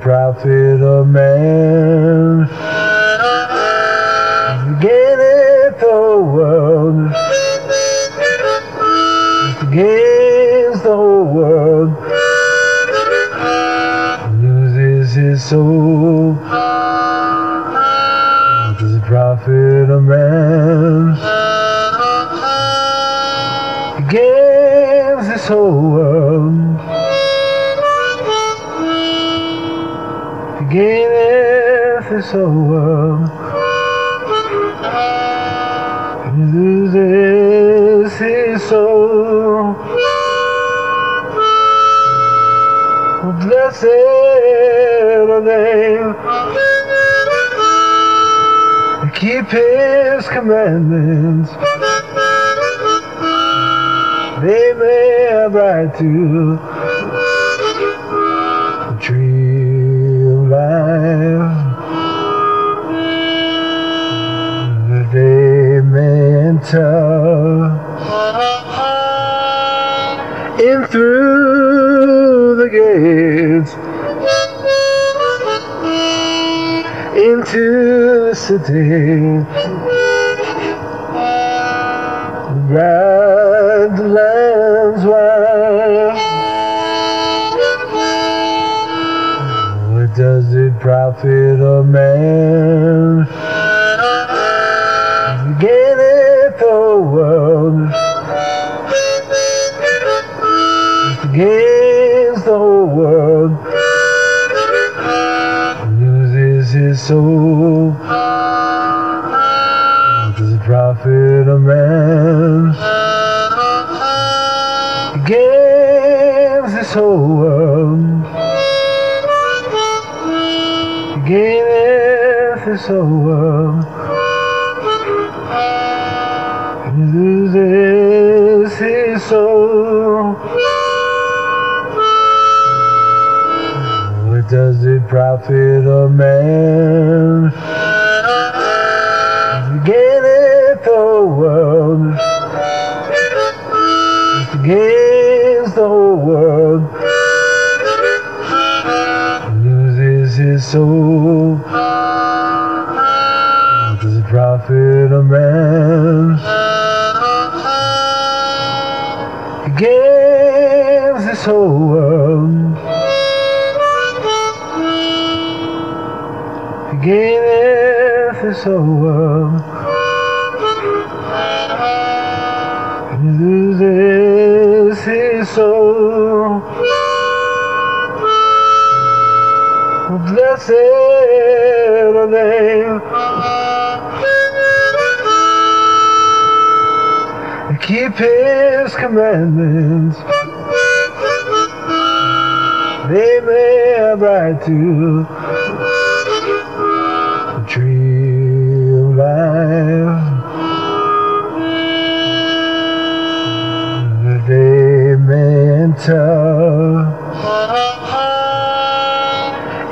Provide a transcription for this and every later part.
profit of man? Gaineth the world, gains the whole world, loses his soul. What does it profit a man? Gains this whole world. This whole world. Loses his soul. Blessed are they that keep his commandments. They may have right to enter in through the gates into the city. Bright lands. What does it profit a man? His soul. What does it profit a man? He gains this whole world. He gaineth this whole world. He loses his soul. What does it profit a man? His soul. What does it profit a man? He gains this whole world. He gaineth this whole world. And He loses his soul. Blessed that keep his commandments. They may have right to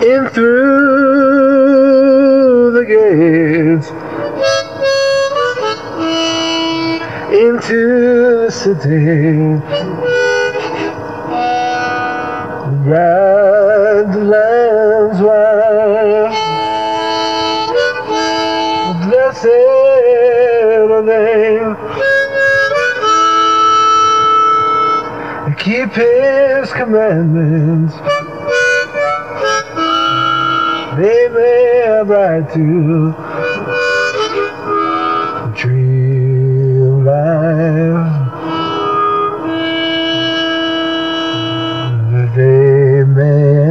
in through the gates into the city. Ride the lands wide. Blessed are they keep his commandments. May have right to the of life. That they may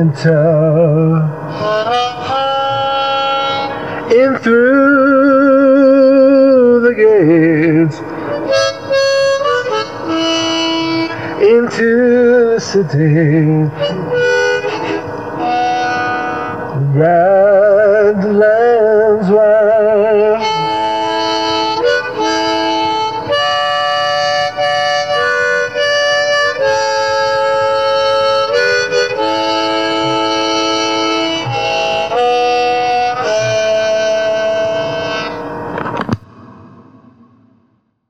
in through the gates into the city. Lands wide.